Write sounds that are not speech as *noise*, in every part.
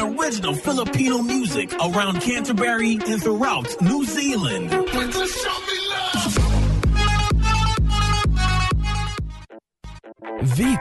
And original Filipino music around Canterbury and throughout New Zealand.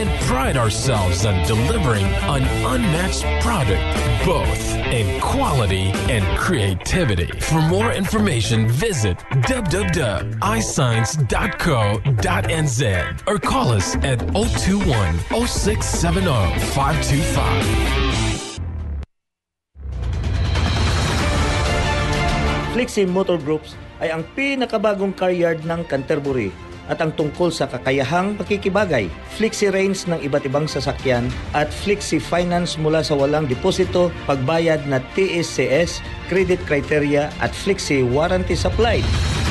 and pride ourselves on delivering an unmatched product, both in quality and creativity. For more information, visit www.iscience.co.nz or call us at 021 0670 525. Flexi Motor Groups ay ang pinakabagong car yard ng Canterbury at ang tungkol sa kakayahang pakikibagay, Flexi range ng iba't ibang sasakyan at Flexi Finance mula sa walang deposito, pagbayad na TSCS, credit criteria at Flexi warranty supply.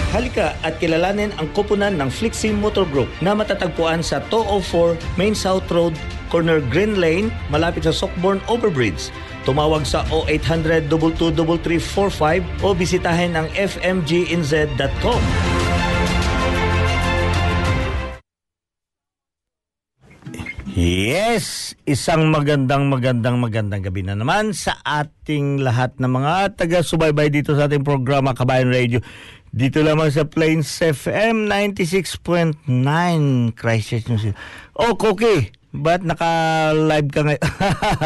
Halika at kilalanin ang koponan ng Flexi Motor Group na matatagpuan sa 204 Main South Road, corner Green Lane, malapit sa Sockborn Overbridge. Tumawag sa 0800 22345 o bisitahin ang fmginz.com. Yes, isang magandang magandang magandang gabi na naman sa ating lahat ng mga taga-subaybay dito sa ating programa Kabayan Radio. Dito lamang sa Plains FM 96.9 Christchurch New. Oh, Cookie, ba't naka-live ka ngayon?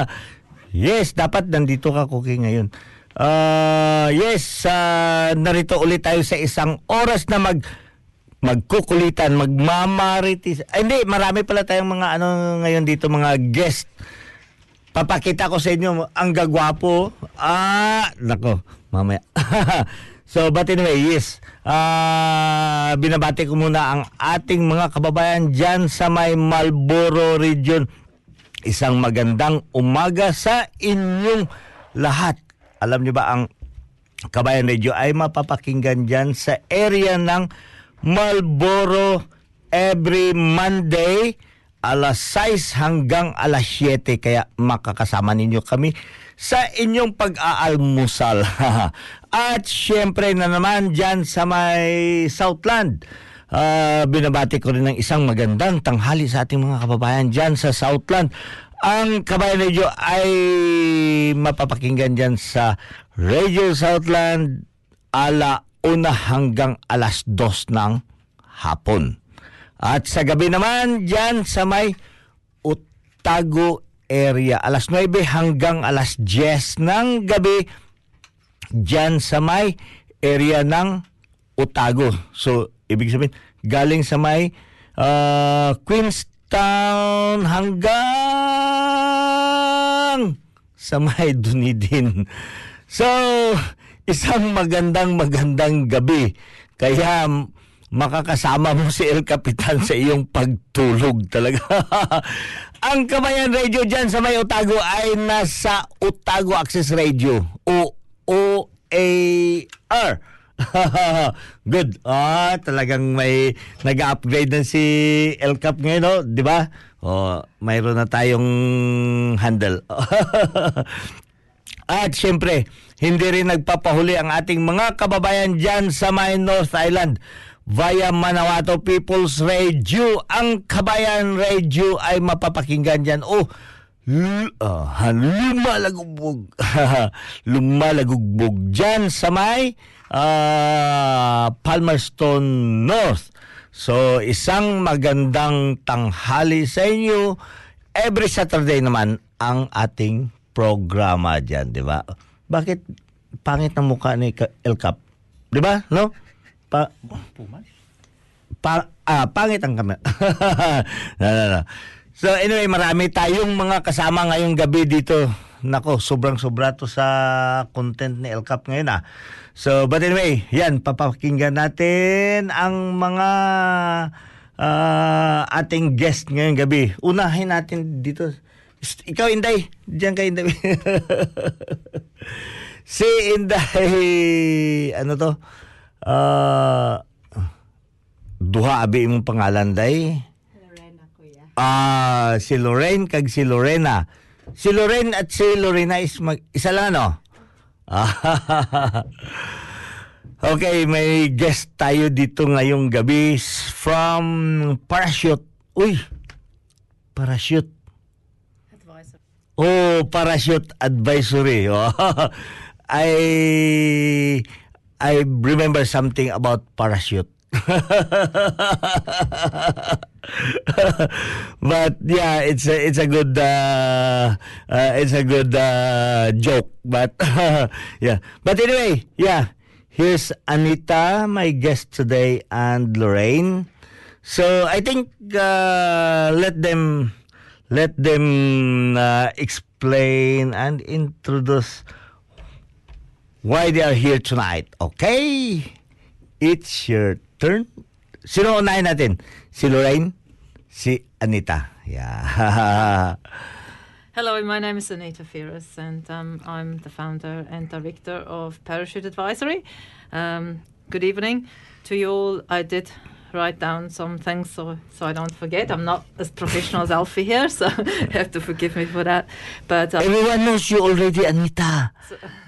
*laughs* yes, dapat nandito ka, Cookie, ngayon. Uh, yes, uh, narito ulit tayo sa isang oras na mag magkukulitan, magmamaritis. Ay, hindi, marami pala tayong mga ano ngayon dito, mga guest. Papakita ko sa inyo, ang gagwapo. Ah, nako, mamaya. *laughs* so, but anyway, yes. Ah, binabati ko muna ang ating mga kababayan dyan sa may Marlboro region. Isang magandang umaga sa inyong lahat. Alam niyo ba ang Kabayan Radio ay mapapakinggan dyan sa area ng Marlboro every Monday alas 6 hanggang alas 7 kaya makakasama ninyo kami sa inyong pag-aalmusal. *laughs* At syempre na naman dyan sa may Southland. Uh, binabati ko rin ng isang magandang tanghali sa ating mga kababayan dyan sa Southland. Ang Kabayan Radio ay mapapakinggan dyan sa Radio Southland ala una hanggang alas dos ng hapon. At sa gabi naman, dyan sa may Otago area, alas 9 hanggang alas 10 ng gabi, dyan sa may area ng Otago. So, ibig sabihin, galing sa may uh, Queenstown hanggang sa may Dunedin. So, isang magandang magandang gabi. Kaya makakasama mo si El Capitan sa iyong pagtulog talaga. *laughs* Ang Kabayan Radio dyan sa may Otago ay nasa Otago Access Radio. O O A R. *laughs* Good. Ah, talagang may nag-upgrade na si El Cap ngayon, no? 'di ba? Oh, mayroon na tayong handle. *laughs* At syempre, hindi rin nagpapahuli ang ating mga kababayan dyan sa may North Island via Manawato People's Radio. Ang Kabayan Radio ay mapapakinggan dyan. Oh, l- uh, lumalagugbog. *laughs* lumalagugbog dyan sa may uh, Palmerston North. So, isang magandang tanghali sa inyo. Every Saturday naman ang ating programa dyan, di ba? Bakit pangit ng mukha ni El Cap? Di ba? No? Pa, pa, ah, pangit ang camera. *laughs* no, no, no. So anyway, marami tayong mga kasama ngayong gabi dito. Nako, sobrang sobra to sa content ni El Cap ngayon ah. So, but anyway, yan, papakinggan natin ang mga ah, ating guest ngayong gabi. Unahin natin dito. Ikaw, Inday. Diyan ka, Inday. *laughs* si Inday, ano to? Ah, duha abi imong pangalan, Day. Ah, si Lorraine kag si Lorena. Si Lorraine at si Lorena is mag isa lang ano? *laughs* okay, may guest tayo dito ngayong gabi from Parachute. Uy. Parachute. Oh, Parachute Advisory. *laughs* Oh. I I remember something about parachute. *laughs* but yeah, it's a it's a good uh, uh, it's a good uh, joke. But *laughs* yeah, but anyway, yeah. Here's Anita, my guest today, and Lorraine. So I think uh, let them let them uh, explain and introduce why they are here tonight. Okay, it's your turn. Sino unahin natin? Si Lorraine? Si Anita. Yeah. *laughs* Hello, my name is Anita Ferris, and um, I'm the founder and director of Parachute Advisory. Um, good evening to you all. I did write down some things so so I don't forget. I'm not as professional as Alfie here, so *laughs* you have to forgive me for that. But um, Everyone knows you already, Anita. *laughs*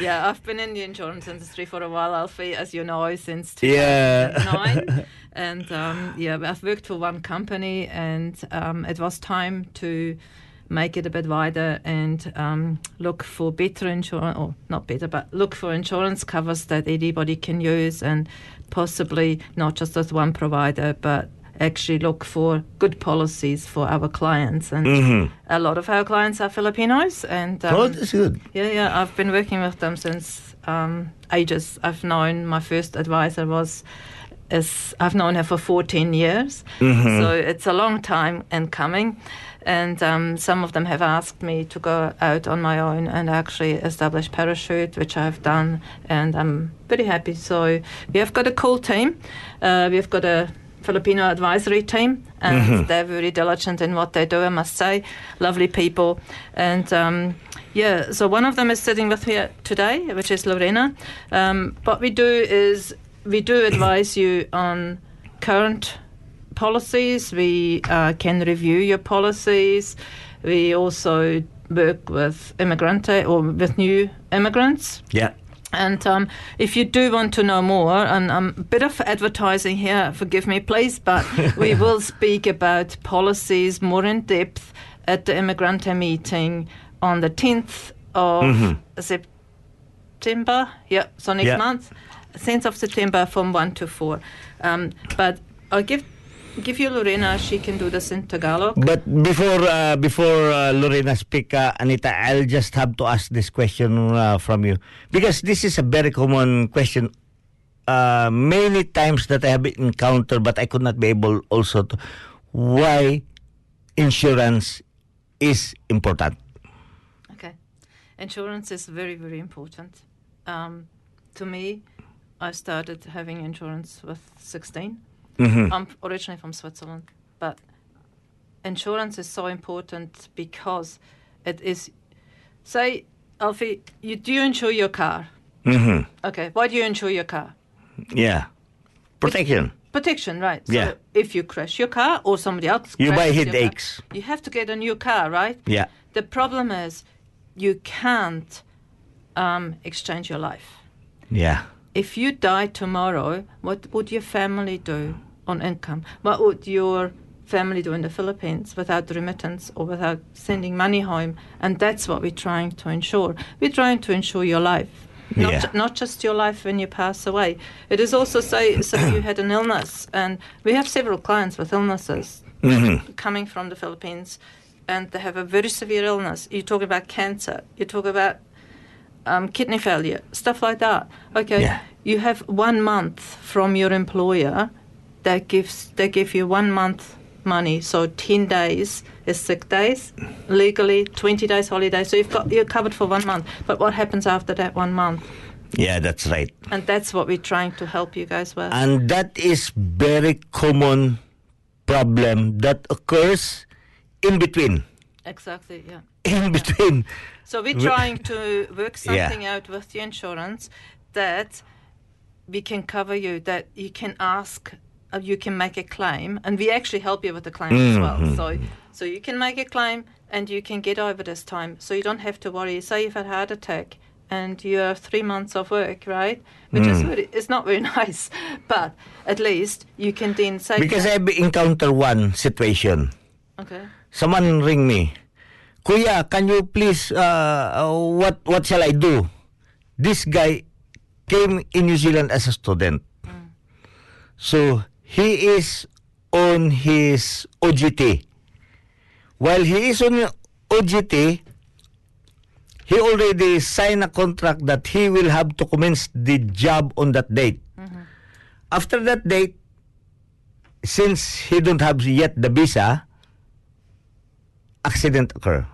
yeah, I've been in the insurance industry for a while, Alfie, as you know, since Yeah. 2009. and um, yeah, I've worked for one company, and um, it was time to make it a bit wider and um, look for better insurance, or not better, but look for insurance covers that anybody can use, and possibly not just as one provider, but actually look for good policies for our clients. And a lot of our clients are Filipinos, and um, oh, that's good. yeah, yeah. I've been working with them since um, ages. I've known my first advisor was is I've known her for 14 years, so it's a long time in coming. And um, some of them have asked me to go out on my own and actually establish Parachute, which I've done, and I'm pretty happy. So we have got a cool team. Uh, we've got a Filipino advisory team, and they're very diligent in what they do. I must say, lovely people, and um, yeah. So one of them is sitting with me today, which is Lorena. Um, what we do is we do advise you on current policies. We uh, can review your policies. We also work with immigrante or with new immigrants. Yeah. And um, if you do want to know more, and um, a bit of advertising here, forgive me, please, but we *laughs* will speak about policies more in depth at the Immigrante meeting on the 10th of September. Yeah, so next Yeah. month, 10th of September from 1 to 4. Um, but I'll give give you Lorena, she can do this in Tagalog. But before uh, before uh, Lorena speak, uh, Anita, I'll just have to ask this question uh, from you because this is a very common question. Uh, many times that I have encountered, but I could not be able also to why insurance is important. Okay. Insurance is very, very important. Um, to me, I started having insurance with 16. I'm originally from Switzerland, but insurance is so important because it is. Say, Alfie, you do you insure your car? hmm Okay, why do you insure your car? Yeah, protection. Protection, right? So Yeah. if you crash your car or somebody else, You buy crashes your car, headaches. You have to get a new car, right? Yeah. The problem is you can't um, exchange your life. Yeah. If you die tomorrow, what would your family do on income? What would your family do in the Philippines without remittance or without sending money home? And that's what we're trying to ensure. We're trying to ensure your life. Not, Yeah. ju- not just your life when you pass away. It is also say *coughs* so you had an illness, and we have several clients with illnesses coming from the Philippines, and they have a very severe illness. You talk about cancer. You talk about um, kidney failure, stuff like that. Okay, Yeah. you have one month from your employer that gives they give you one month money. So ten days is sick days, legally twenty days holiday. So you've got you're covered for one month. But what happens after that one month? Yeah, that's right. And that's what we're trying to help you guys with. And that is very common problem that occurs in between. exactly. Yeah. In between. So we're trying to work *laughs* Yeah. something out with the insurance that we can cover you, that you can ask, you can make a claim, and we actually help you with the claim as well. Mm-hmm. So, so you can make a claim and you can get over this time. So you don't have to worry. Say you've had a heart attack and you have three months of work, right? Which Mm. is very, it's not very *laughs* nice, but at least you can then say, Because I've encountered one situation. okay, Someone ring me. Kuya, can you please, uh, uh, what, what shall I do? This guy came in New Zealand as a student. So, he is on his OGT. While he is on OGT, he already signed a contract that he will have to commence the job on that date. After that date, since he don't have yet the visa, accident occur.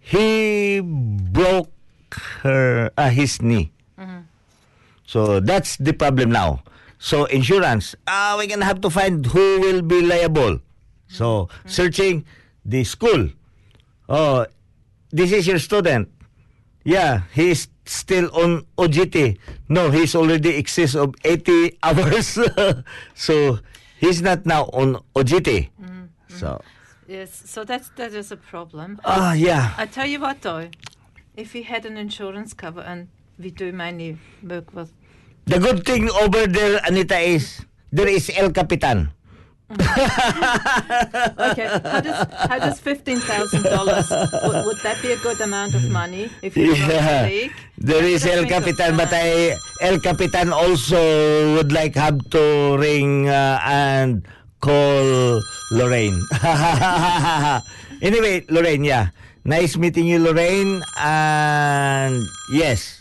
He broke her uh, his knee. So that's the problem now. So insurance, ah, we're gonna have to find who will be liable. So searching the school. Oh, this is your student. Yeah, he's still on OGT. No, he's already excess of 80 *laughs* hours. so he's not now on OGT. So, yes. So that's that is a problem. ah, yeah. I tell you what though, if we had an insurance cover and we do mainly work with The good thing over there, Anita, is there is El Capitan. *laughs* okay, how does how does fifteen thousand dollars would, that be a good amount of money if you Yeah. league? There is El Capitan, but. I, El Capitan also would like have to ring uh, and call Lorraine. *laughs* anyway, Lorraine, yeah. Nice meeting you, Lorraine. And yes,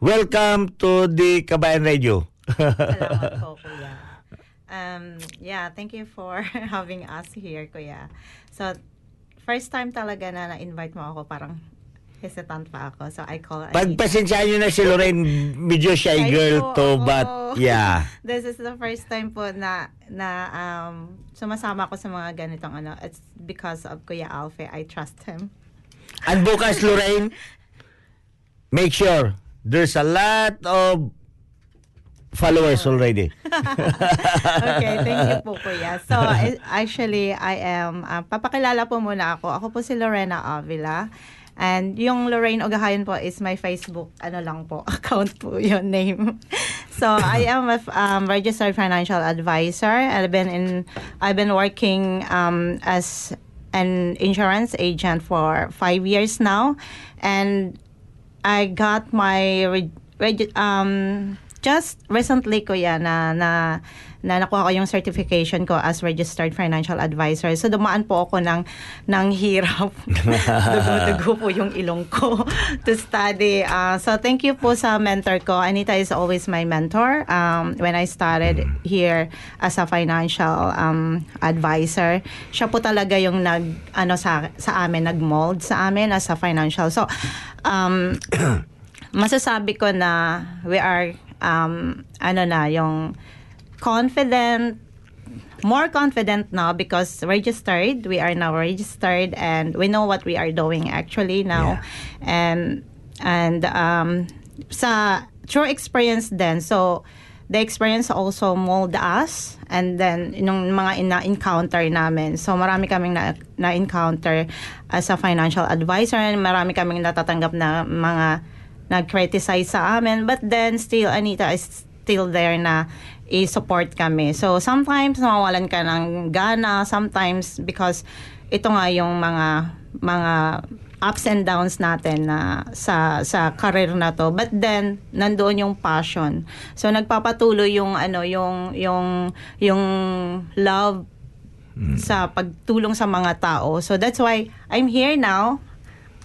welcome to the Kabayan Radio. Salamat po, *laughs* Kuya. Um, yeah, thank you for *laughs* having us here, Kuya. So, first time talaga na na-invite mo ako, parang hesitant pa ako. So, I call Anita. Pagpasensyahan nyo na si Lorraine, medyo shy girl to, ako. but yeah. *laughs* This is the first time po na na um, sumasama ako sa mga ganitong ano. It's because of Kuya Alfe. I trust him. And bukas, Lorraine, make sure there's a lot of followers already. *laughs* okay, thank you po, Kuya. So, actually, I am, uh, papakilala po muna ako. Ako po si Lorena Avila. And yung Lorraine Ogahayon po is my Facebook, ano lang po, *laughs* account po yung name. So, I am a um, registered financial advisor. I've been in, I've been working um, as an insurance agent for five years now. And I got my um just recently ko yan na na na nakuha ko yung certification ko as registered financial advisor. So dumaan po ako ng ng hirap. *laughs* Dugo-dugo po yung ilong ko *laughs* to study. Uh, so thank you po sa mentor ko. Anita is always my mentor um, when I started here as a financial um, advisor. Siya po talaga yung nag ano sa sa amin nag-mold sa amin as a financial. So um *coughs* masasabi ko na we are um, ano na yung confident more confident now because registered we are now registered and we know what we are doing actually now. And and um sa true experience then so the experience also mold us and then nung mga ina-encounter namin. So marami kaming na, na-encounter as a financial advisor and marami kaming natatanggap na mga nag-criticize sa amin. But then still Anita is still there na i-support kami. So sometimes nawawalan ka ng gana, sometimes because ito nga yung mga mga ups and downs natin na sa sa career na to. But then nandoon yung passion. So nagpapatuloy yung ano yung yung yung love sa pagtulong sa mga tao. So that's why I'm here now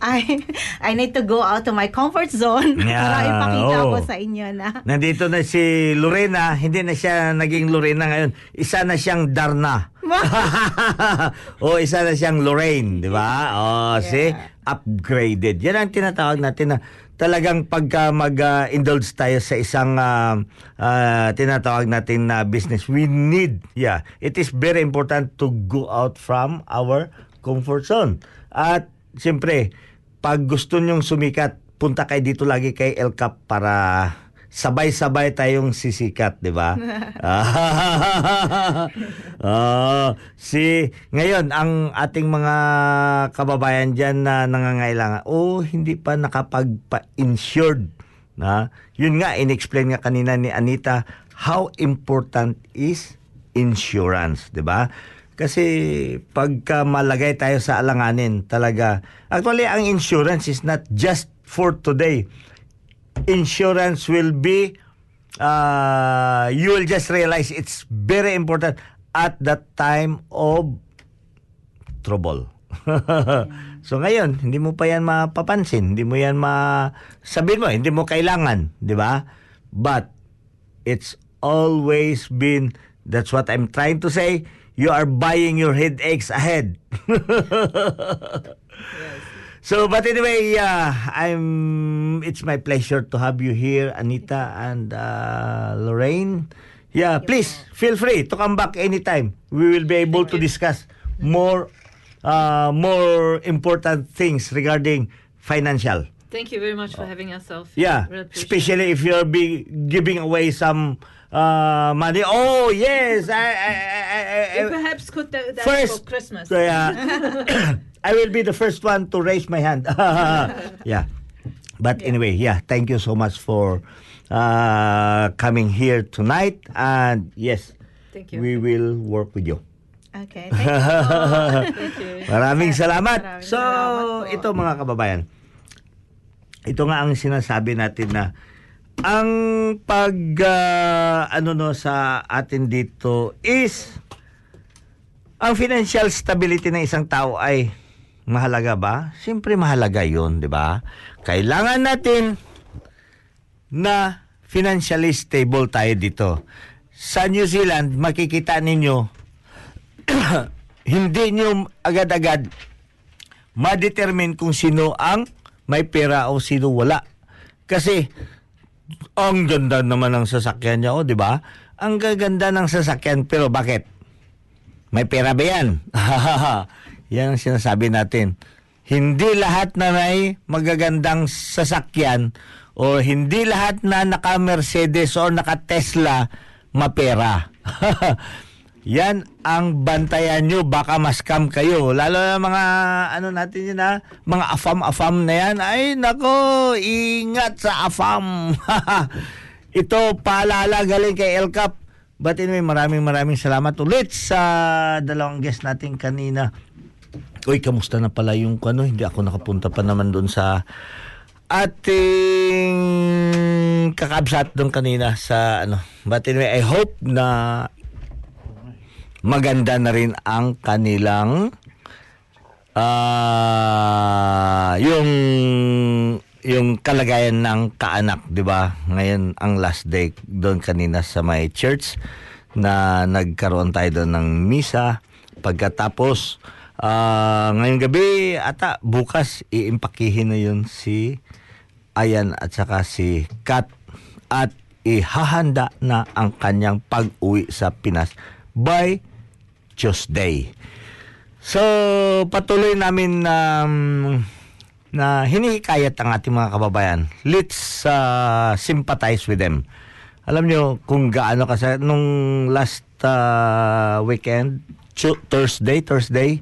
I *laughs* I need to go out to my comfort zone *laughs* Yeah, para ipakita oo. ko sa inyo na *laughs* Nandito na si Lorena, hindi na siya naging Lorena ngayon. Isa na siyang Darna. o isa na siyang Lorraine, di ba? Oh, see? Upgraded. Yan ang tinatawag natin na talagang pagka mag-indulge tayo sa isang ah, ah, tinatawag natin na business, we need, yeah, it is very important to go out from our comfort zone. At siyempre, pag gusto nyong sumikat, punta kayo dito lagi kay El Cap para sabay-sabay tayong sisikat, di ba? *laughs* *laughs* Ah, si ngayon ang ating mga kababayan diyan na nangangailangan, oh, hindi pa nakapagpa-insured na. Yun nga inexplain nga kanina ni Anita how important is insurance, 'di ba? Kasi pagka malagay tayo sa alanganin, talaga. Actually, ang insurance is not just for today. Insurance will be uh, you will just realize it's very important at that time of trouble. *laughs* so ngayon, hindi mo pa yan mapapansin, hindi mo yan ma sabihin mo, hindi mo kailangan, di ba? But it's always been that's what I'm trying to say, you are buying your headaches ahead. *laughs* So, but anyway, uh, I'm. It's my pleasure to have you here, Anita and uh, Lorraine. Yeah, please feel free to come back anytime. We will be able to discuss more, uh, more important things regarding financial. Thank you very much for having us, Sophie. Yeah, especially if you're be giving away some uh, money. Oh yes, I, I, I, I, perhaps could that First- for Christmas. Kaya, *laughs* *coughs* I will be the first one to raise my hand. *laughs* yeah. But anyway, yeah, thank you so much for uh, coming here tonight. And yes, Thank you. we will work with you. Okay, thank you. *laughs* Thank you. Maraming salamat. Maraming so, salamat po. ito mga kababayan. Ito nga ang sinasabi natin na ang pag ah, ano no sa atin dito is ang financial stability ng isang tao ay mahalaga ba? Siyempre mahalaga 'yon, 'di ba? Kailangan natin na financially stable tayo dito. Sa New Zealand, makikita ninyo *clears throat* hindi nyo agad-agad ma-determine kung sino ang may pera o sino wala. Kasi ang ganda naman ng sasakyan niya, oh, di ba? Ang gaganda ng sasakyan, pero bakit? May pera ba yan? *laughs* yan ang sinasabi natin. Hindi lahat na may magagandang sasakyan o hindi lahat na naka-Mercedes o naka-Tesla mapera. *laughs* Yan ang bantayan nyo, baka mascam kayo. Lalo na mga, ano natin yun ha, mga afam-afam na yan. Ay, nako, ingat sa afam. *laughs* Ito, paalala galing kay El Cap. But anyway, maraming maraming salamat ulit sa dalawang guest natin kanina. Uy, kamusta na pala yung ano? Hindi ako nakapunta pa naman doon sa ating kakabsat doon kanina sa ano. But anyway, I hope na maganda na rin ang kanilang ah yung yung kalagayan ng kaanak, 'di ba? Ngayon ang last day doon kanina sa may church na nagkaroon tayo doon ng misa. Pagkatapos ah ngayong gabi ata bukas iimpakihin na yun si Ayan at saka si Kat at ihahanda na ang kanyang pag-uwi sa Pinas. By Tuesday. So, patuloy namin um, na hinihikayat ang ating mga kababayan. Let's uh, sympathize with them. Alam nyo kung gaano kasi nung last uh, weekend, Thursday, Thursday,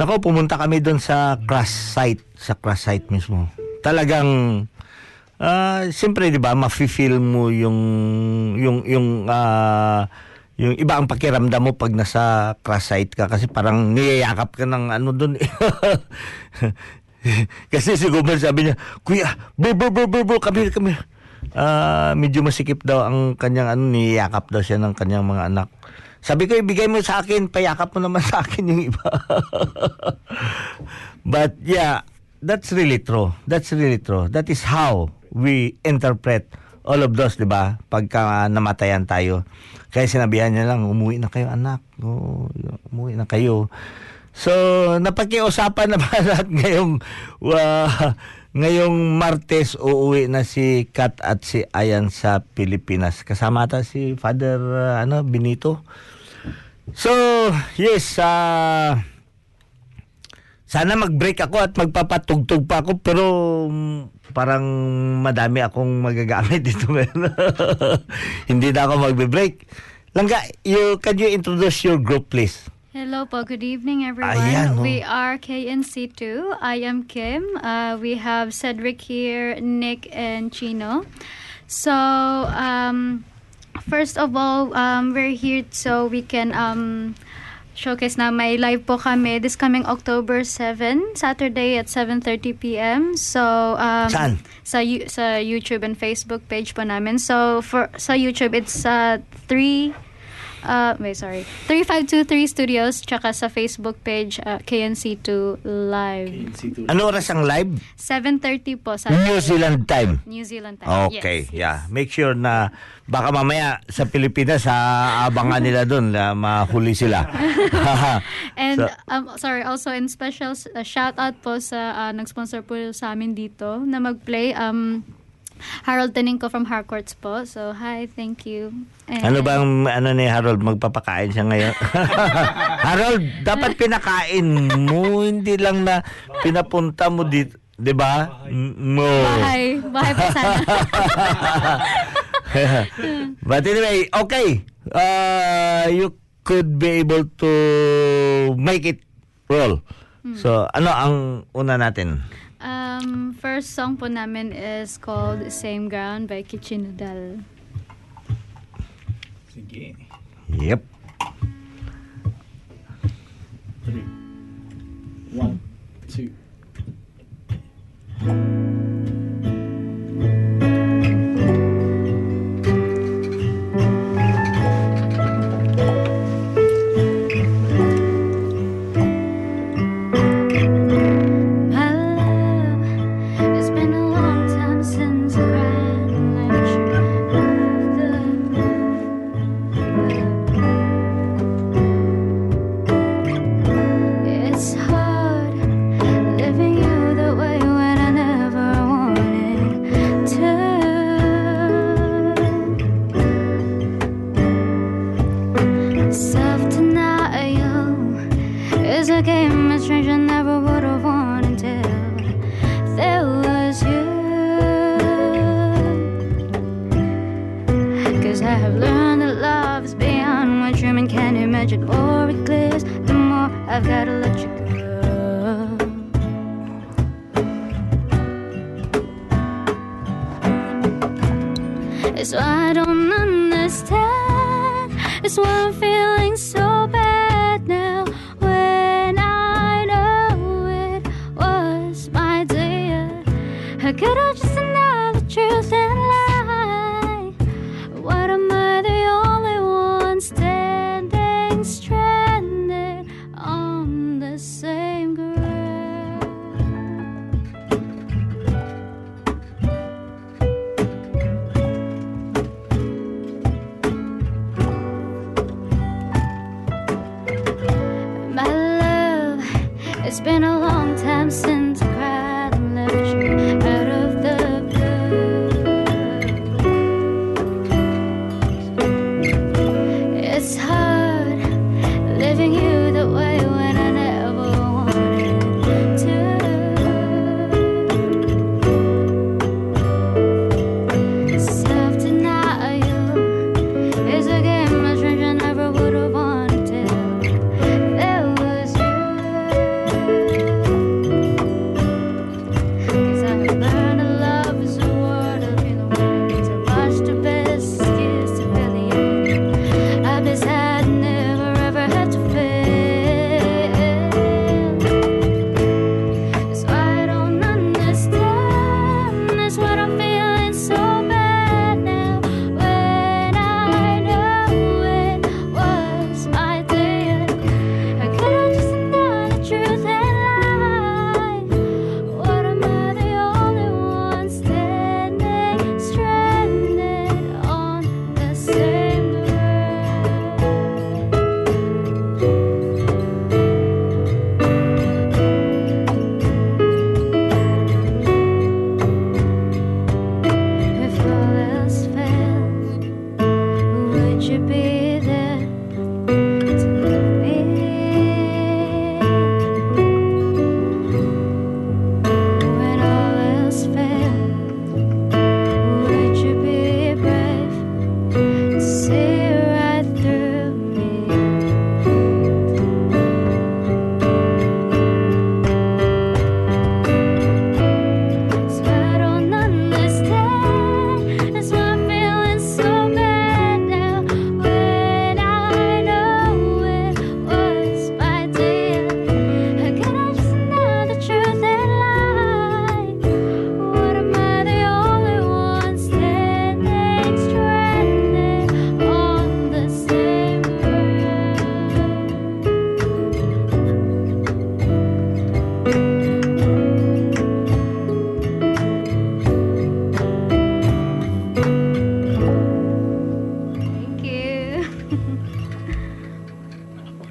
nako pumunta kami doon sa crash site, sa crash site mismo. Talagang ah siyempre 'di ba, mafi-feel mo yung yung yung ah, yung iba ang pakiramdam mo pag nasa crash site ka kasi parang niyayakap ka ng ano doon. *laughs* kasi si Gomez sabi niya, Kuya, bro, bro, bro, bro, bro, kami, kami. Ah, medyo masikip daw ang kanyang ano, niyayakap daw siya ng kanyang mga anak. Sabi ko, ibigay mo sa akin, payakap mo naman *laughs* sa akin yung iba. *laughs* But yeah, that's really true. That's really true. That is how we interpret all of those, 'di ba? Pagka namatayan tayo. Kaya sinabihan niya lang, umuwi na kayo anak. Oh, umuwi na kayo. So, napakiusapan na *laughs* ba lahat ngayong uh, ngayong Martes uuwi na si Kat at si Ayan sa Pilipinas. Kasama ata si Father uh, ano Benito. So, yes, uh, sana mag-break ako at magpapatugtog pa ako pero mm, parang madami akong magagamit dito ngayon. *laughs* Hindi na ako magbe-break. Langga, you, can you introduce your group please? Hello po, good evening everyone. Ayan, oh. We are KNC2. I am Kim. Uh, we have Cedric here, Nick, and Chino. So, um, first of all, um, we're here so we can um, showcase na may live po kami this coming October 7, Saturday at 7.30 p.m. So, um, Saan? Sa, sa YouTube and Facebook page po namin. So, for sa YouTube, it's uh, 3 uh, wait, sorry. 3523 Studios, tsaka sa Facebook page, uh, KNC2 Live. Ano oras ang live? 7.30 po sa New Zealand time. New Zealand time. Okay, Yes, yeah. Make sure na baka mamaya sa Pilipinas ha, abangan nila doon na mahuli sila. *laughs* *laughs* And So- um, sorry, also in special uh, shout out po sa uh, nag-sponsor po sa amin dito na mag-play um Harold Teningko from Harcourts po. So hi, thank you. And, ano bang ano ni Harold magpapakain siya ngayon? *laughs* Harold, dapat pinakain mo, hindi lang na pinapunta mo dito, 'di ba? Mo. Bahay, bahay po sana. *laughs* But anyway, okay. Uh, you could be able to make it roll. So, ano ang una natin? Um, first song po namin is called Same Ground by Kichinudal. Sige. Yep. Three. One, two.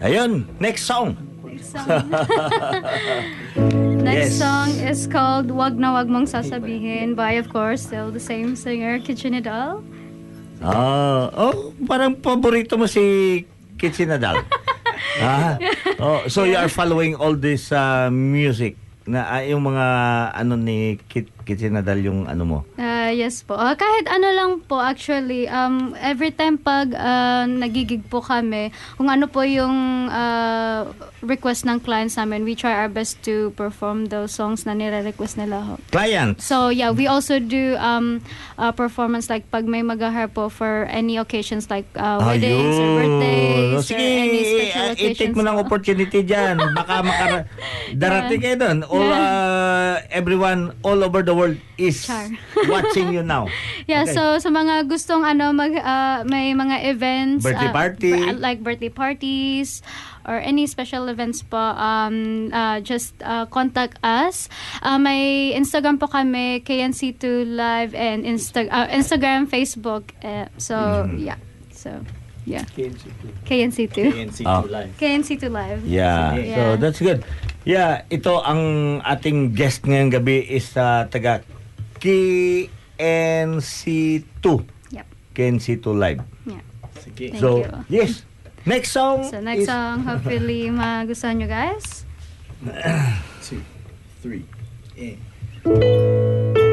Ayun, next song. *laughs* Next Yes. song is called Wag na Wag Mong Sasabihin by, of course, still the same singer, Kitchenidal. Ah, oh, parang paborito mo si Kitchenadal. *laughs* ah, oh, so you are following all this uh, music na ah, yung mga ano ni Kit Kitchenadal yung ano mo. Uh, yes po. Ah, kahit ano lang po, actually, um, every time pag ah, nagigig po kami, kung ano po yung ah, request ng clients namin, we try our best to perform those songs na nire-request nila ho. Client. So yeah, we also do um uh, performance like pag may mag-hire po for any occasions like uh, weddings or birthdays Oh, or Sige, any special i- occasions. i-take mo ng po. opportunity dyan. *laughs* Baka makara- darating kayo doon. All, uh, everyone all over the world is Char. *laughs* watching you now. *laughs* Yeah, Okay. so sa mga gustong ano mag uh, may mga events Birthday uh, party. like birthday parties or any special events po um uh, just uh, contact us. Uh, may Instagram po kami KNC2 Live and Insta- uh, Instagram, Facebook. Uh, so Mm-hmm. yeah. So yeah. KNC2. Ah. KNC2 Live. Yeah. Yeah. So that's good. Yeah, ito ang ating guest ngayong gabi is uh, taga KNC2. Yep. KNC2 Live. Yeah. Thank so, you. yes. Next song So next is song hopefully *laughs* magustuhan nyo guys. two, three, and.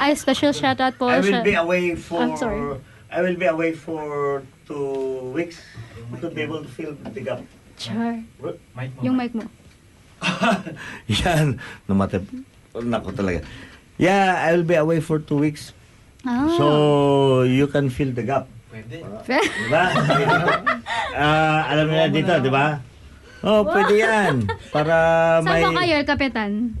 Ay, special shout out po. I will be away for I'm sorry. I will be away for two weeks to be able to fill the gap. Char. Mic mo. Yung mic mo. *laughs* Yan, namatay. Nako talaga. Yeah, I will be away for two weeks. Ah. So, you can fill the gap. Pwede. Diba? *laughs* Ah, alam niyo na dito, di ba? Oh, pwede yan. Para Saan may... ba kayo, Kapitan?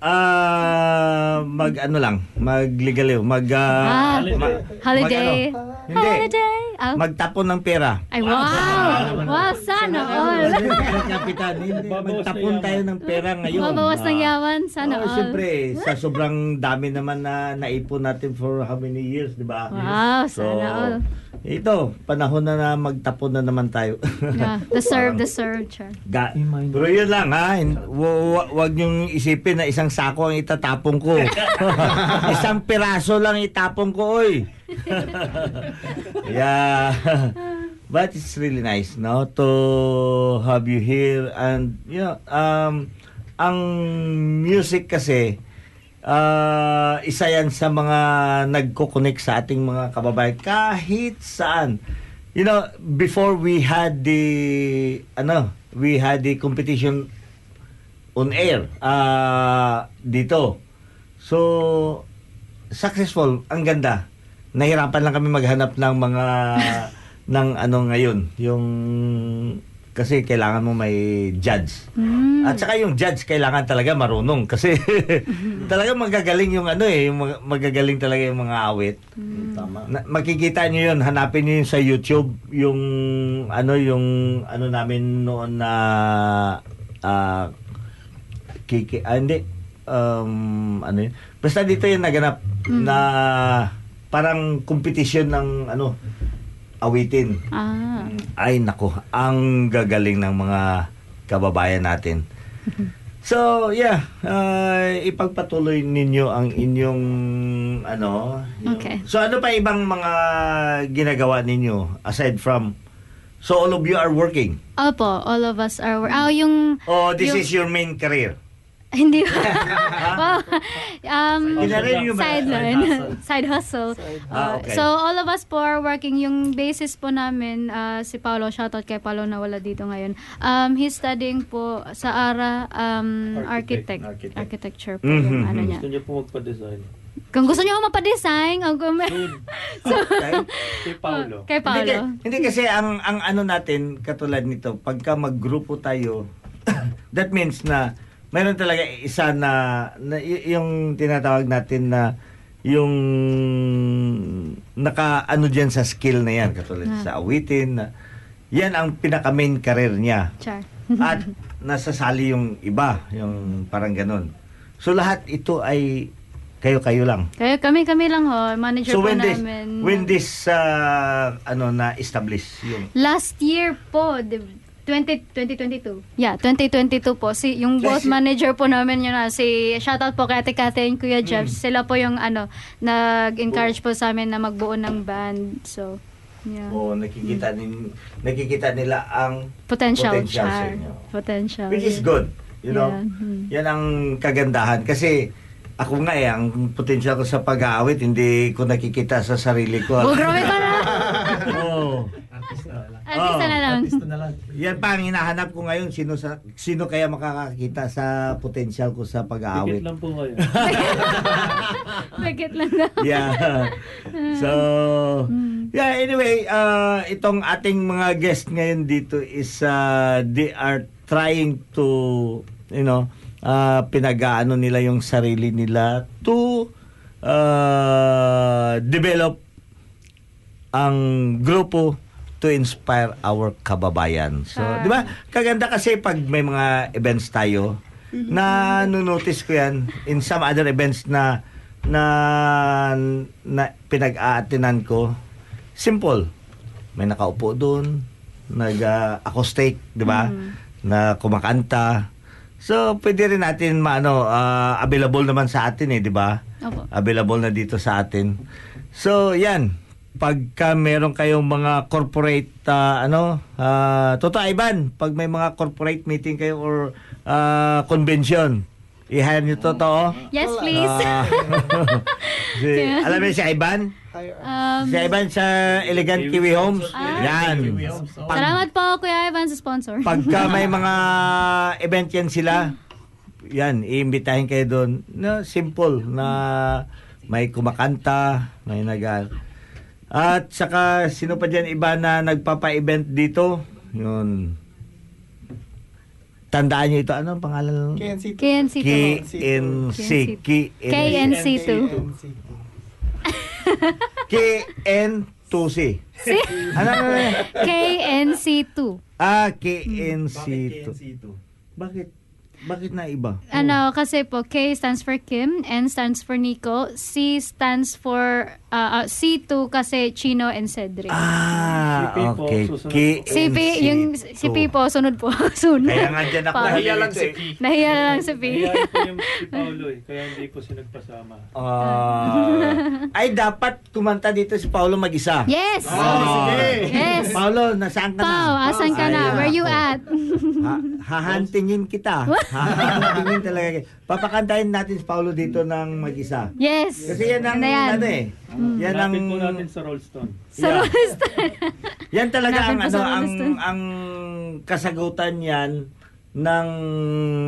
Ah, mag ano lang, magligaliw, mag ah, Ah, ma- Holiday. mag- ano? Hindi. Holiday. Oh. Magtapon ng pera. Ay, wow! Wow, sana all. Kapitan, hindi, magtapon tayo ng pera ngayon. Mabawas ng Ah. yaman, sana oh, all. siyempre, sa sobrang dami naman na naipon natin for how many years, di ba? Wow, sana all. Ito, panahon na na magtapon na naman tayo. Yeah, *laughs* deserve, deserve, Char. Ga- pero yun lang ha, wa- wag niyong isipin na isang sako ang itatapon ko. *laughs* *laughs* isang piraso lang itapon ko, oy. *laughs* yeah. But it's really nice, no, to have you here and you know, um ang music kasi ah isa yan sa mga nagko-connect sa ating mga kababayan kahit saan. You know, before we had the ano, we had the competition on air ah dito. So successful, ang ganda. Nahirapan lang kami maghanap ng mga *laughs* ng ano ngayon, yung kasi kailangan mo may judge. Mm. At saka yung judge kailangan talaga marunong kasi *laughs* talaga magagaling yung ano eh, yung mag- magagaling talaga yung mga awit. Tama. Na, makikita niyo yun, hanapin niyo yun sa YouTube yung ano yung ano namin noon na ah kiki ah, hindi um ano yun. Basta dito yung naganap na parang competition ng ano awitin. Ah. Ay nako, ang gagaling ng mga kababayan natin. *laughs* So, yeah, uh, ipagpatuloy ninyo ang inyong ano. yung- Okay. So, ano pa ibang mga ginagawa ninyo aside from So, all of you are working? Opo, all of us are... wor- Ah, yung... Oh, this yung- is your main career? Hindi ba? *laughs* well, um, ba? sideline. *laughs* Side hustle. Ah, Uh, okay. So, all of us po are working. Yung basis po namin, uh, si Paolo, shoutout kay Paolo na wala dito ngayon. Um, he's studying po sa ARA um, architect, Architect. architecture po yung Mhm. ano niya. Gusto niyo po magpa-design. Kung gusto niyo mapadesign, ang gum- *laughs* Okay. Kay Paolo. kay Hindi, Paolo. ka- hindi kasi ang ang ano natin katulad nito, pagka maggrupo tayo, *coughs* that means na mayroon talaga isa na, na y- yung tinatawag natin na yung naka ano diyan sa skill na yan katulad Ah. sa awitin na yan ang pinaka main career niya Char. at *laughs* nasasali yung iba yung parang ganun so lahat ito ay kayo-kayo lang Kaya kami, kami lang ho, manager so po when this namin. when this uh, ano na establish yung Last year po, di- 20, 2022. Yeah, 2022 po. Si, yung both manager po namin yun na, si, shoutout po kay Ate Kate and Kuya Jeff. Mm. Sila po yung ano, nag-encourage po sa amin na magbuo ng band. So, yeah. o nakikita nin, nakikita nila ang Potential, potential sa char. inyo. Potential. which is good you know Yeah. Hmm. yan ang kagandahan kasi ako nga eh ang potential ko sa pag-aawit hindi ko nakikita sa sarili ko Oh, grabe ka na! *laughs* oh Artista lang. Artista na lang. Artista na lang. yan pa ang hinahanap ko ngayon sino sa sino kaya makakakita sa potential ko sa Dikit pag-aawit lang po kayo. *laughs* Bagit lang daw. yeah. So, yeah, anyway, uh, itong ating mga guest ngayon dito is uh, they are trying to, you know, uh, pinag-aano nila yung sarili nila to uh, develop ang grupo to inspire our kababayan. So, Ah. di ba? Kaganda kasi pag may mga events tayo, na notice ko yan in some other events na na, na pinag-aatinan ko, simple. May nakaupo doon, nag-acoustic, di ba? Na kumakanta. So, pwede rin natin maano, ah, available naman sa atin eh, di ba? Available na dito sa atin. So, yan. Pagka meron kayong mga corporate, ah, ano, uh, totoo Ivan, pag may mga corporate meeting kayo or ah, convention, I-hire nyo to, to, oh. Yes, please. Ah. *laughs* si, alam mo si Ivan? um, Si Ivan sa Elegant Kiwi Homes. Yan. Pag, salamat po, Kuya Ivan, sa sponsor. pagka *laughs* may mga event yan sila, yan, iimbitahin kayo doon. No, simple na may kumakanta, may nag At saka, sino pa dyan iba na nagpapa-event dito? Yun. Tandaan nyo ito. Ano ang pangalan? KNC. KNC po. KNC. KNC2. KN2C. Ano ano, ano? KNC2. Ah, KNC2. Bakit? Bakit na iba? Ano, kasi po, K stands for Kim, N stands for Nico, C stands for, uh, uh, C2 kasi Chino and Cedric. Ah, Si P po, okay. KNC2. si P, yung si P po, sunod po. *laughs* sunod. Kaya nga dyan ako Pa- Nahiya lang si. P. Nahiya na lang si P. Nahiya po yung si Paolo eh. Kaya hindi po siya nagpasama. Ah, ay, dapat kumanta dito si Paolo mag-isa. Yes! Ah. Yes! Paolo, nasaan ka na? Pao, asan ka na? Where you at? Ha, hahantingin kita. hahantingin talaga. kita. Papakantahin natin si Paolo dito ng mag-isa. yes! Kasi yan ang ano eh. Yan ang Lapit po natin sa Rollstone. Sa Yeah. Rolston. *laughs* Yan talaga ang ano ang ang kasagutan yan ng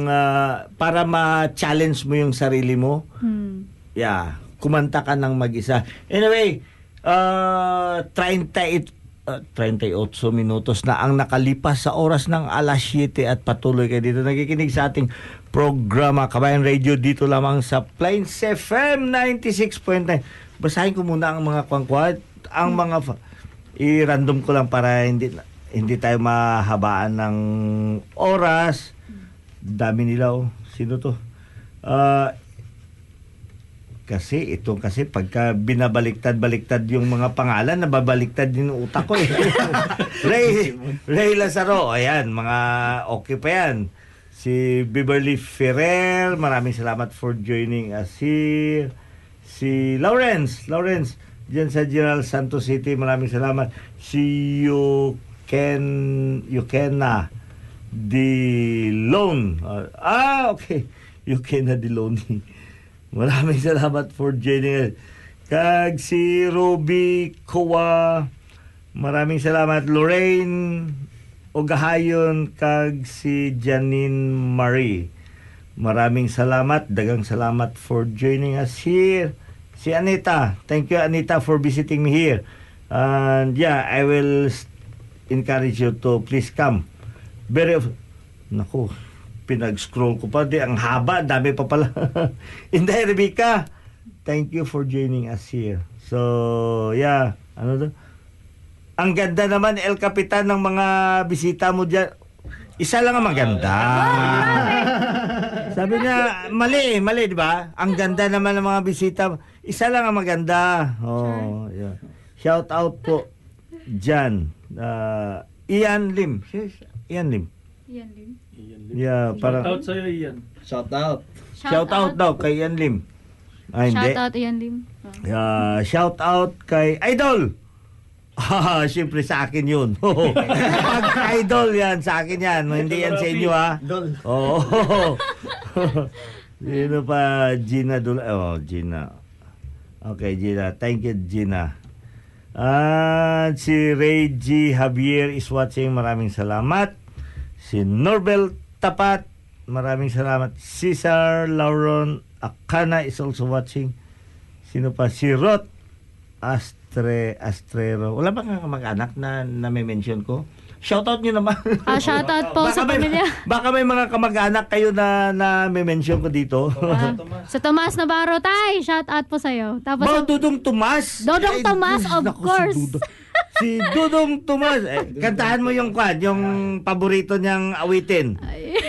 ah, para ma-challenge mo yung sarili mo. Hmm. Yeah, kumanta ka ng mag-isa. Anyway, uh, 38 uh, 38 minutos na ang nakalipas sa oras ng alas 7 at patuloy kayo dito nakikinig sa ating programa Kabayan Radio dito lamang sa Plains FM 96.9. Basahin ko muna ang mga kwangkwat, ang mga fa- i-random ko lang para hindi hindi tayo mahabaan ng oras. Dami nila oh. Sino to? Ah, kasi ito kasi pagka binabaliktad-baliktad yung mga pangalan, nababaliktad din yung utak ko eh. *laughs* Ray, Ray Lazaro, ayan, mga okay pa yan. Si Beverly Ferrer, maraming salamat for joining us here. Si Lawrence, Lawrence, dyan sa General Santos City, maraming salamat. Si Yuken, Yukena Dilon. Ah, okay. *laughs* Yukena Diloni. *laughs* Maraming salamat for joining us. Kag si Ruby Kowa, maraming salamat. Lorraine Ogahayon, kag si Janine Marie. Maraming salamat, dagang salamat for joining us here. Si Anita, thank you Anita for visiting me here. And yeah, I will encourage you to please come. Very, naku, pinag-scroll ko pa. Di, ang haba, dami pa pala. *laughs* Inday Rebecca, thank you for joining us here. So, yeah, ano to? Ang ganda naman, El Capitan, ng mga bisita mo dyan. Isa lang ang maganda. *laughs* Sabi niya, mali, mali, di ba? Ang ganda naman ng mga bisita. Isa lang ang maganda. Oh, yeah. Shout out po dyan. Uh, Ian Lim. Ian Lim. Yan din. Iyan. Yeah, Shout para out sa'yo, Ian. Shout out. shout out daw kay Ian Lim. Ah, hindi. Shout out, Ian Lim. Oh. Yeah, shout out kay Idol. Ah, *laughs* siyempre sa akin yun. *laughs* Pag idol yan, sa akin yan. Hindi yan sa inyo ha. Dol. Oo. *laughs* Sino pa? Gina Dula. Oh, Gina. Okay, Gina. Thank you, Gina. At si Ray G. Javier is watching. Maraming salamat. Si Norbel Tapat. Maraming salamat. Cesar Lauron Akana is also watching. Sino pa? Si Rot Astre Astrero. Wala ba kang mag-anak na na-mention ko? Shoutout nyo naman. Ah, shout out po sa may, pamilya. *laughs* baka may mga kamag-anak kayo na na-mention ko dito. Ah, sa Tomas Navarro, tay, shout out po sa'yo. Tapos, Ba, Dudong Tomas. Dodong Ay, Tomas, of naku, course. Si Dudong, si Dudong Tomas. Eh, kantahan mo yung kwad, yung paborito niyang awitin.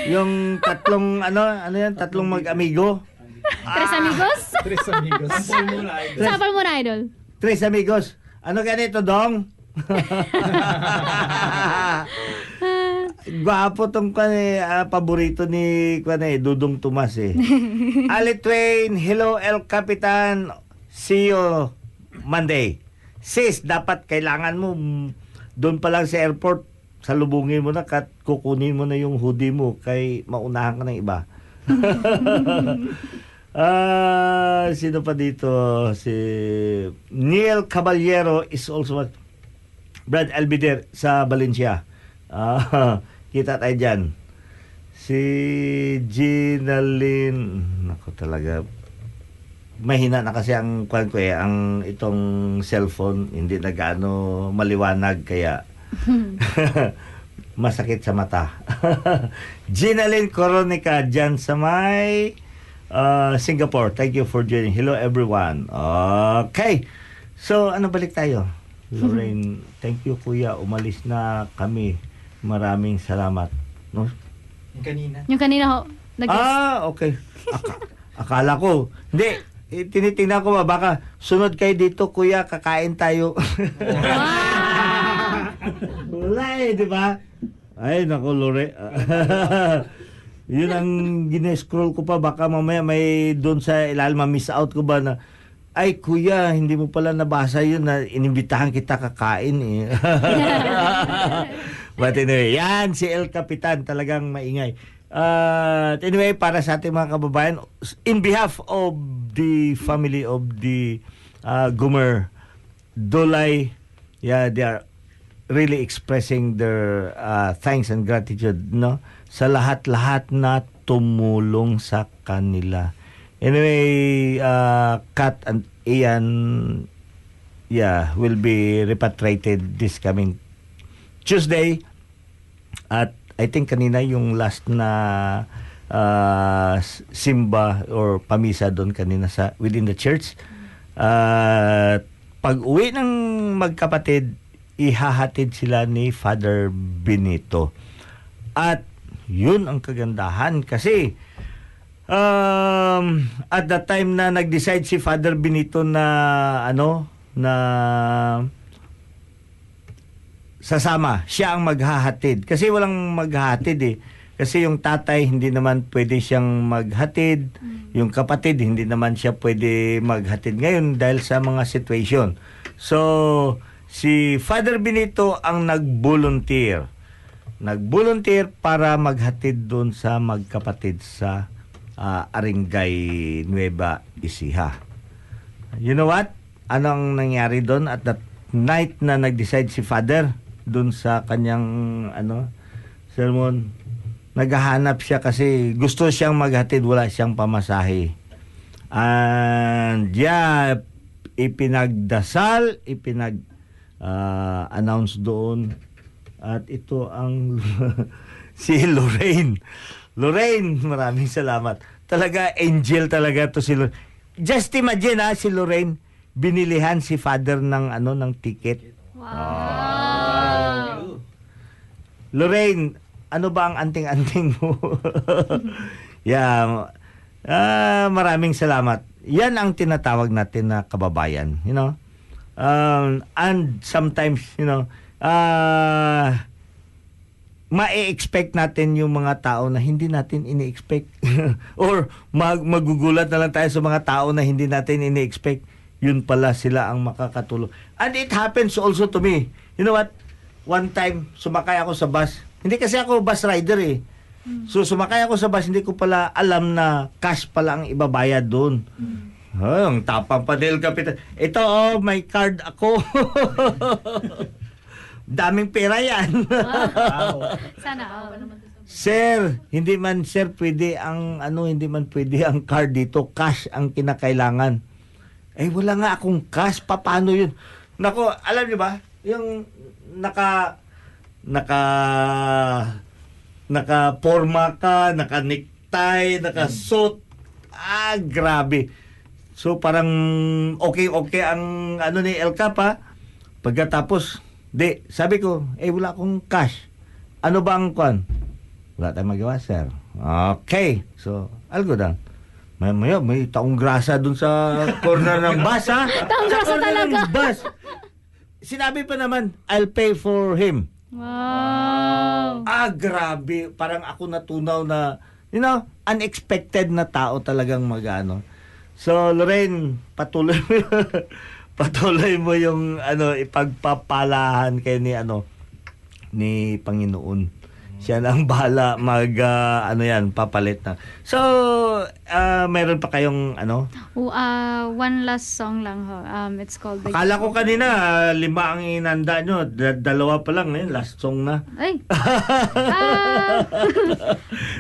Yung tatlong, ano, ano yan, tatlong mag-amigo. Tres Amigos? Tres amigos. Sapal mo na, idol. Tres amigos. Ano ganito, Dong? Gwapo tong kan eh, ah, paborito ni kan eh, Dudong Tomas eh. *laughs* Ali Twain, hello El Capitan. See you Monday. Sis, dapat kailangan mo mm, doon pa lang sa airport salubungin mo na kat kukunin mo na yung hoodie mo kay maunahan ka ng iba. *laughs* Ah, sino pa dito? Si Neil Caballero is also Brad Albider sa Valencia. Ah, *laughs* kita tayo dyan. Si Gina Lynn, nako talaga, mahina na kasi ang kwan ko eh, ang itong cellphone, hindi na gaano maliwanag kaya *laughs* *laughs* masakit sa mata. Gina Lynn Coronica dyan sa may uh, Singapore. Thank you for joining. Hello everyone. Okay. So, ano balik tayo? Lorraine, thank you kuya. Umalis na kami. Maraming salamat. No? Yung kanina. Yung kanina ho, nag Ah, okay. Aka- akala ko. Hindi. Eh, tinitingnan ko ba, baka sunod kayo dito, kuya, kakain tayo. *laughs* Wala eh, di ba? Ay, naku, Lore. *laughs* Yun ang gine-scroll ko pa. Baka mamaya may doon sa ilalim, miss out ko ba na, ay kuya, hindi mo pala nabasa yun na inimbitahan kita kakain eh. *laughs* But anyway, yan si El Capitan talagang maingay. Uh, anyway, para sa ating mga kababayan, in behalf of the family of the uh, Gumer Dolay, yeah, they are really expressing their uh, thanks and gratitude no sa lahat-lahat na tumulong sa kanila. Anyway, uh, Kat and Ian yeah, will be repatriated this coming Tuesday at I think kanina yung last na uh, simba or pamisa doon kanina sa within the church. Uh, pag uwi ng magkapatid, ihahatid sila ni Father Benito. At yun ang kagandahan kasi um, at that time na nag-decide si Father Benito na ano na sasama, siya ang maghahatid. Kasi walang maghahatid eh. Kasi yung tatay hindi naman pwede siyang maghatid, yung kapatid hindi naman siya pwede maghatid ngayon dahil sa mga situation. So, si Father Benito ang nag-volunteer. Nag-volunteer para maghatid doon sa magkapatid sa uh, Aringay Nueva Ecija. You know what? Anong nangyari doon at that night na nag-decide si Father doon sa kanyang ano sermon? Naghahanap siya kasi gusto siyang maghatid, wala siyang pamasahe. And yeah, ipinagdasal, ipinag uh, announce doon at ito ang *laughs* si Lorraine. Lorraine, maraming salamat. Talaga angel talaga to si Lorraine. Just imagine ha, si Lorraine binilihan si father ng ano ng ticket. Wow. Lorraine, ano ba ang anting-anting mo? *laughs* yeah. Ah, maraming salamat. Yan ang tinatawag natin na kababayan, you know. Um, and sometimes, you know, ah ma-expect natin yung mga tao na hindi natin ini-expect. *laughs* Or mag magugulat na lang tayo sa mga tao na hindi natin ini-expect. Yun pala sila ang makakatulong. And it happens also to me. You know what? One time sumakay ako sa bus. Hindi kasi ako bus rider eh. So sumakay ako sa bus hindi ko pala alam na cash pala ang ibabayad doon. Ay, ang tapang pa del kapitan. Ito oh, may card ako. *laughs* Daming pera yan. *laughs* Sana all. sir, hindi man sir pwede ang ano, hindi man pwede ang card dito, cash ang kinakailangan. Eh wala nga akong cash, pa paano 'yun? Nako, alam niyo ba, yung naka naka naka forma ka, naka necktie, naka suit. Ah, grabe. So parang okay okay ang ano ni El Capa. Pagkatapos, di, sabi ko, eh wala akong cash. Ano ba ang kwan? Wala tayong magawa, sir. Okay. So, I'll go down. May, may, may taong grasa dun sa corner ng bus, ha? *laughs* Taong grasa talaga. ng bus. Sinabi pa naman, I'll pay for him. Wow. Ah, grabe. Parang ako natunaw na, you know, unexpected na tao talagang magano. So, Lorraine, patuloy mo, *laughs* patuloy mo yung ano ipagpapalahan kay ni ano ni Panginoon. Siya na ang bahala mag ah, ano yan, papalit na. So, ah, meron pa kayong ano? Oh, uh, one last song lang ho. Um, it's called The Akala ko kanina lima ang inanda nyo. Da- dalawa pa lang eh, last song na. Ay! *laughs* Ah!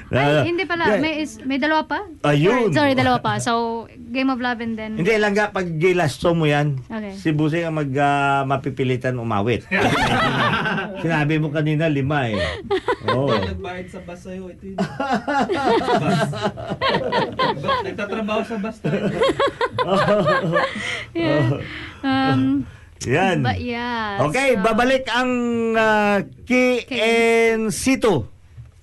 Ay, hindi pala. Yeah. May, is, may dalawa pa? Ayun. Sorry, sorry, dalawa pa. So, Game of Love and then... Hindi lang pag last song mo yan. Okay. Si Busing ang mag ah, mapipilitan umawit. *laughs* Sinabi mo kanina lima eh. *laughs* Oh. Nagbayad sa bus sa'yo. Ito yun. Nagtatrabaho sa bus *laughs* tayo. Yeah. Um, Yan. but yeah. Okay, so- babalik ang uh, KNC2.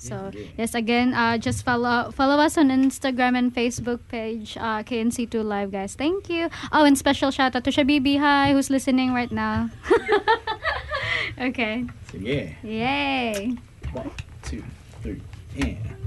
So yes, again, uh, just follow follow us on Instagram and Facebook page, uh, KNC2 Live, guys. Thank you. Oh, and special shout out to Shabibi, hi, who's listening right now. *laughs* okay. Sige. Yay. One, two, three, and...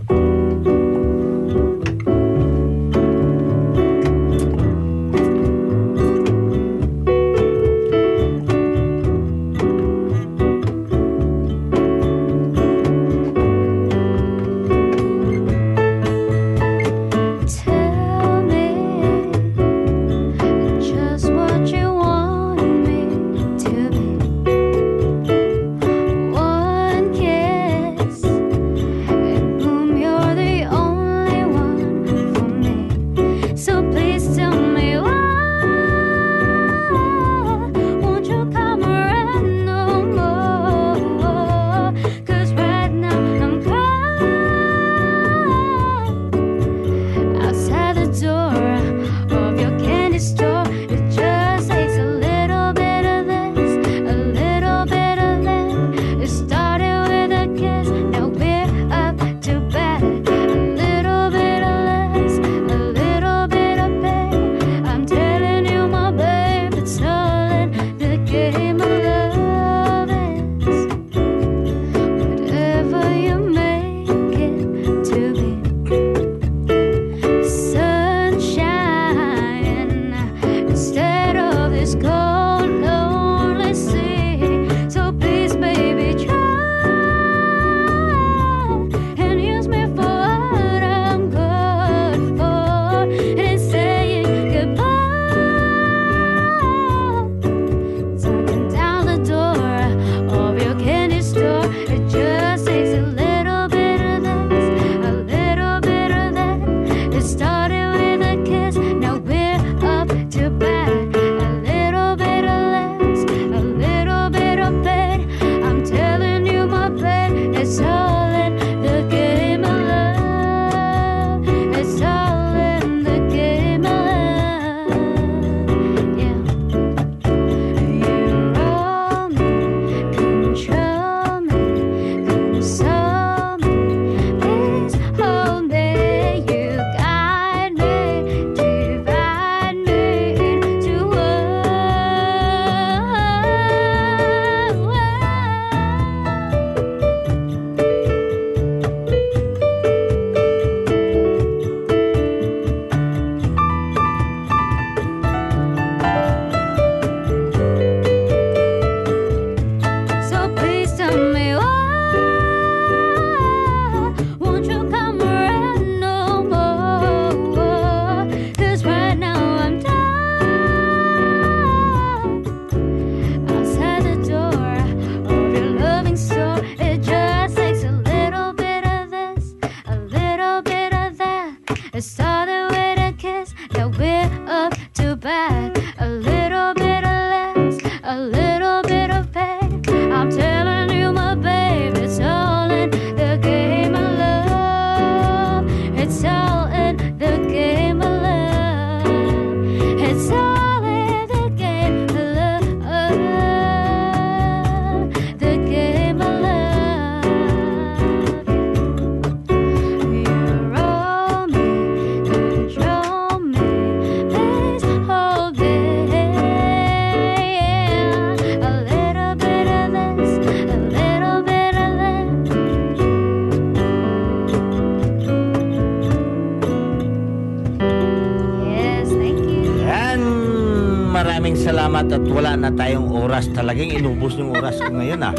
oras. Talagang inubos yung oras ko ngayon ah.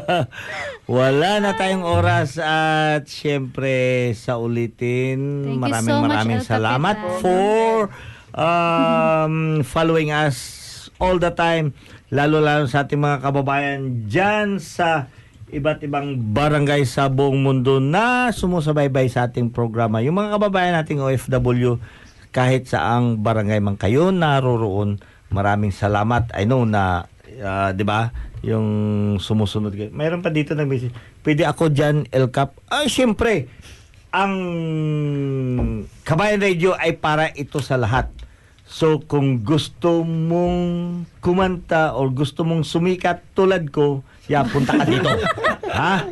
*laughs* wala na tayong oras at syempre sa ulitin Thank maraming so much, maraming El salamat Capitan. for um, following us all the time lalo-lalo sa ating mga kababayan dyan sa iba't ibang barangay sa buong mundo na sumusubaybay sa ating programa. Yung mga kababayan nating OFW, kahit saang barangay man kayo naroroon, maraming salamat. I know na, ah, di ba, yung sumusunod. Mayroon pa dito nag-message, pwede ako dyan, El Cap. Ay, syempre, ang Kabayan Radio ay para ito sa lahat. So kung gusto mong kumanta or gusto mong sumikat tulad ko, ya punta ka dito. *laughs* ha?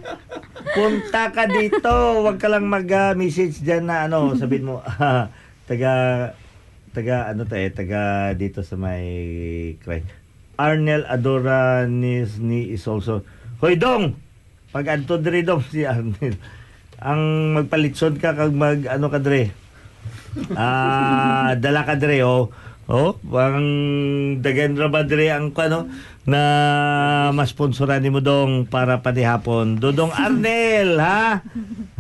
Punta ka dito. Huwag ka lang mag-message diyan na ano, sabihin mo, *laughs* ah, taga taga ano to eh, taga dito sa may cry. Arnel Adora ni, ni is also Hoy dong, pag adto diri dong si Arnel. Ang magpalitson ka kag mag ano ka dre. Ah, dala ka dre oh. Oh, ang dagan ra ba dre ang ano na masponsoran nimo dong para panihapon. Dodong Arnel, ha?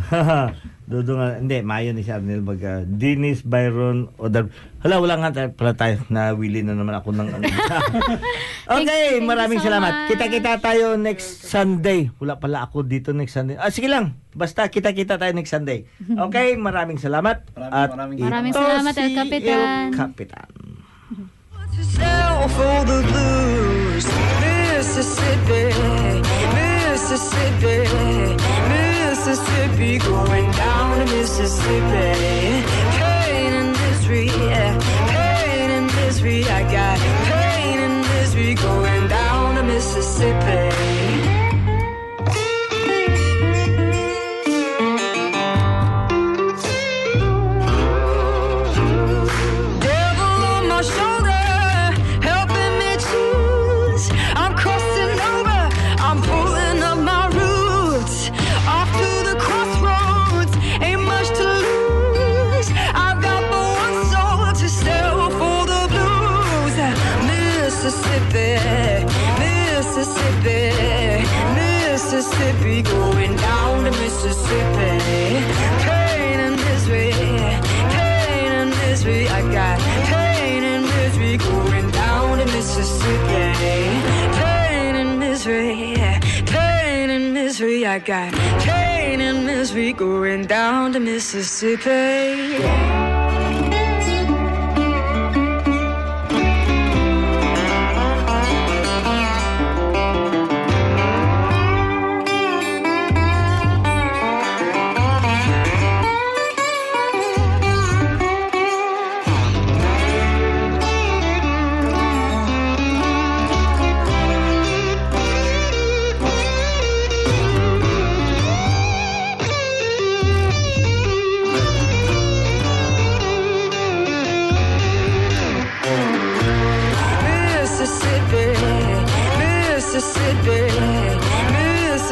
*laughs* *laughs* Dodong Ar- hindi mayo ni si Arnel mag uh, Dennis Byron Odar. Hala wala nga tayo, pala tayo na willy na naman ako ng ano. *laughs* *laughs* okay, maraming so salamat. Kita-kita tayo next Sunday. Wala pala ako dito next Sunday. Ah, sige lang. Basta kita-kita tayo next Sunday. *laughs* Okay, maraming salamat. Maraming, At maraming Maraming ito salamat, El Capitan. El Capitan. Sell for the blues, Mississippi, Mississippi, Mississippi, going down to Mississippi. Pain and misery, yeah, pain and misery. I got pain and misery going down to Mississippi. Mississippi, going down to Mississippi. Pain and misery, pain and misery. I got pain and misery going down to Mississippi. Pain and misery, pain and misery. I got pain and misery going down to Mississippi.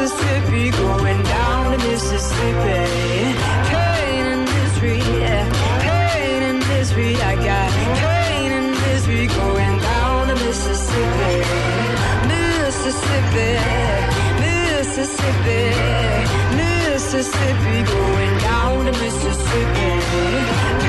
Mississippi, going down to Mississippi. Pain and misery, yeah, pain and misery. I got pain and misery going down to Mississippi. Mississippi, Mississippi, Mississippi, going down to Mississippi.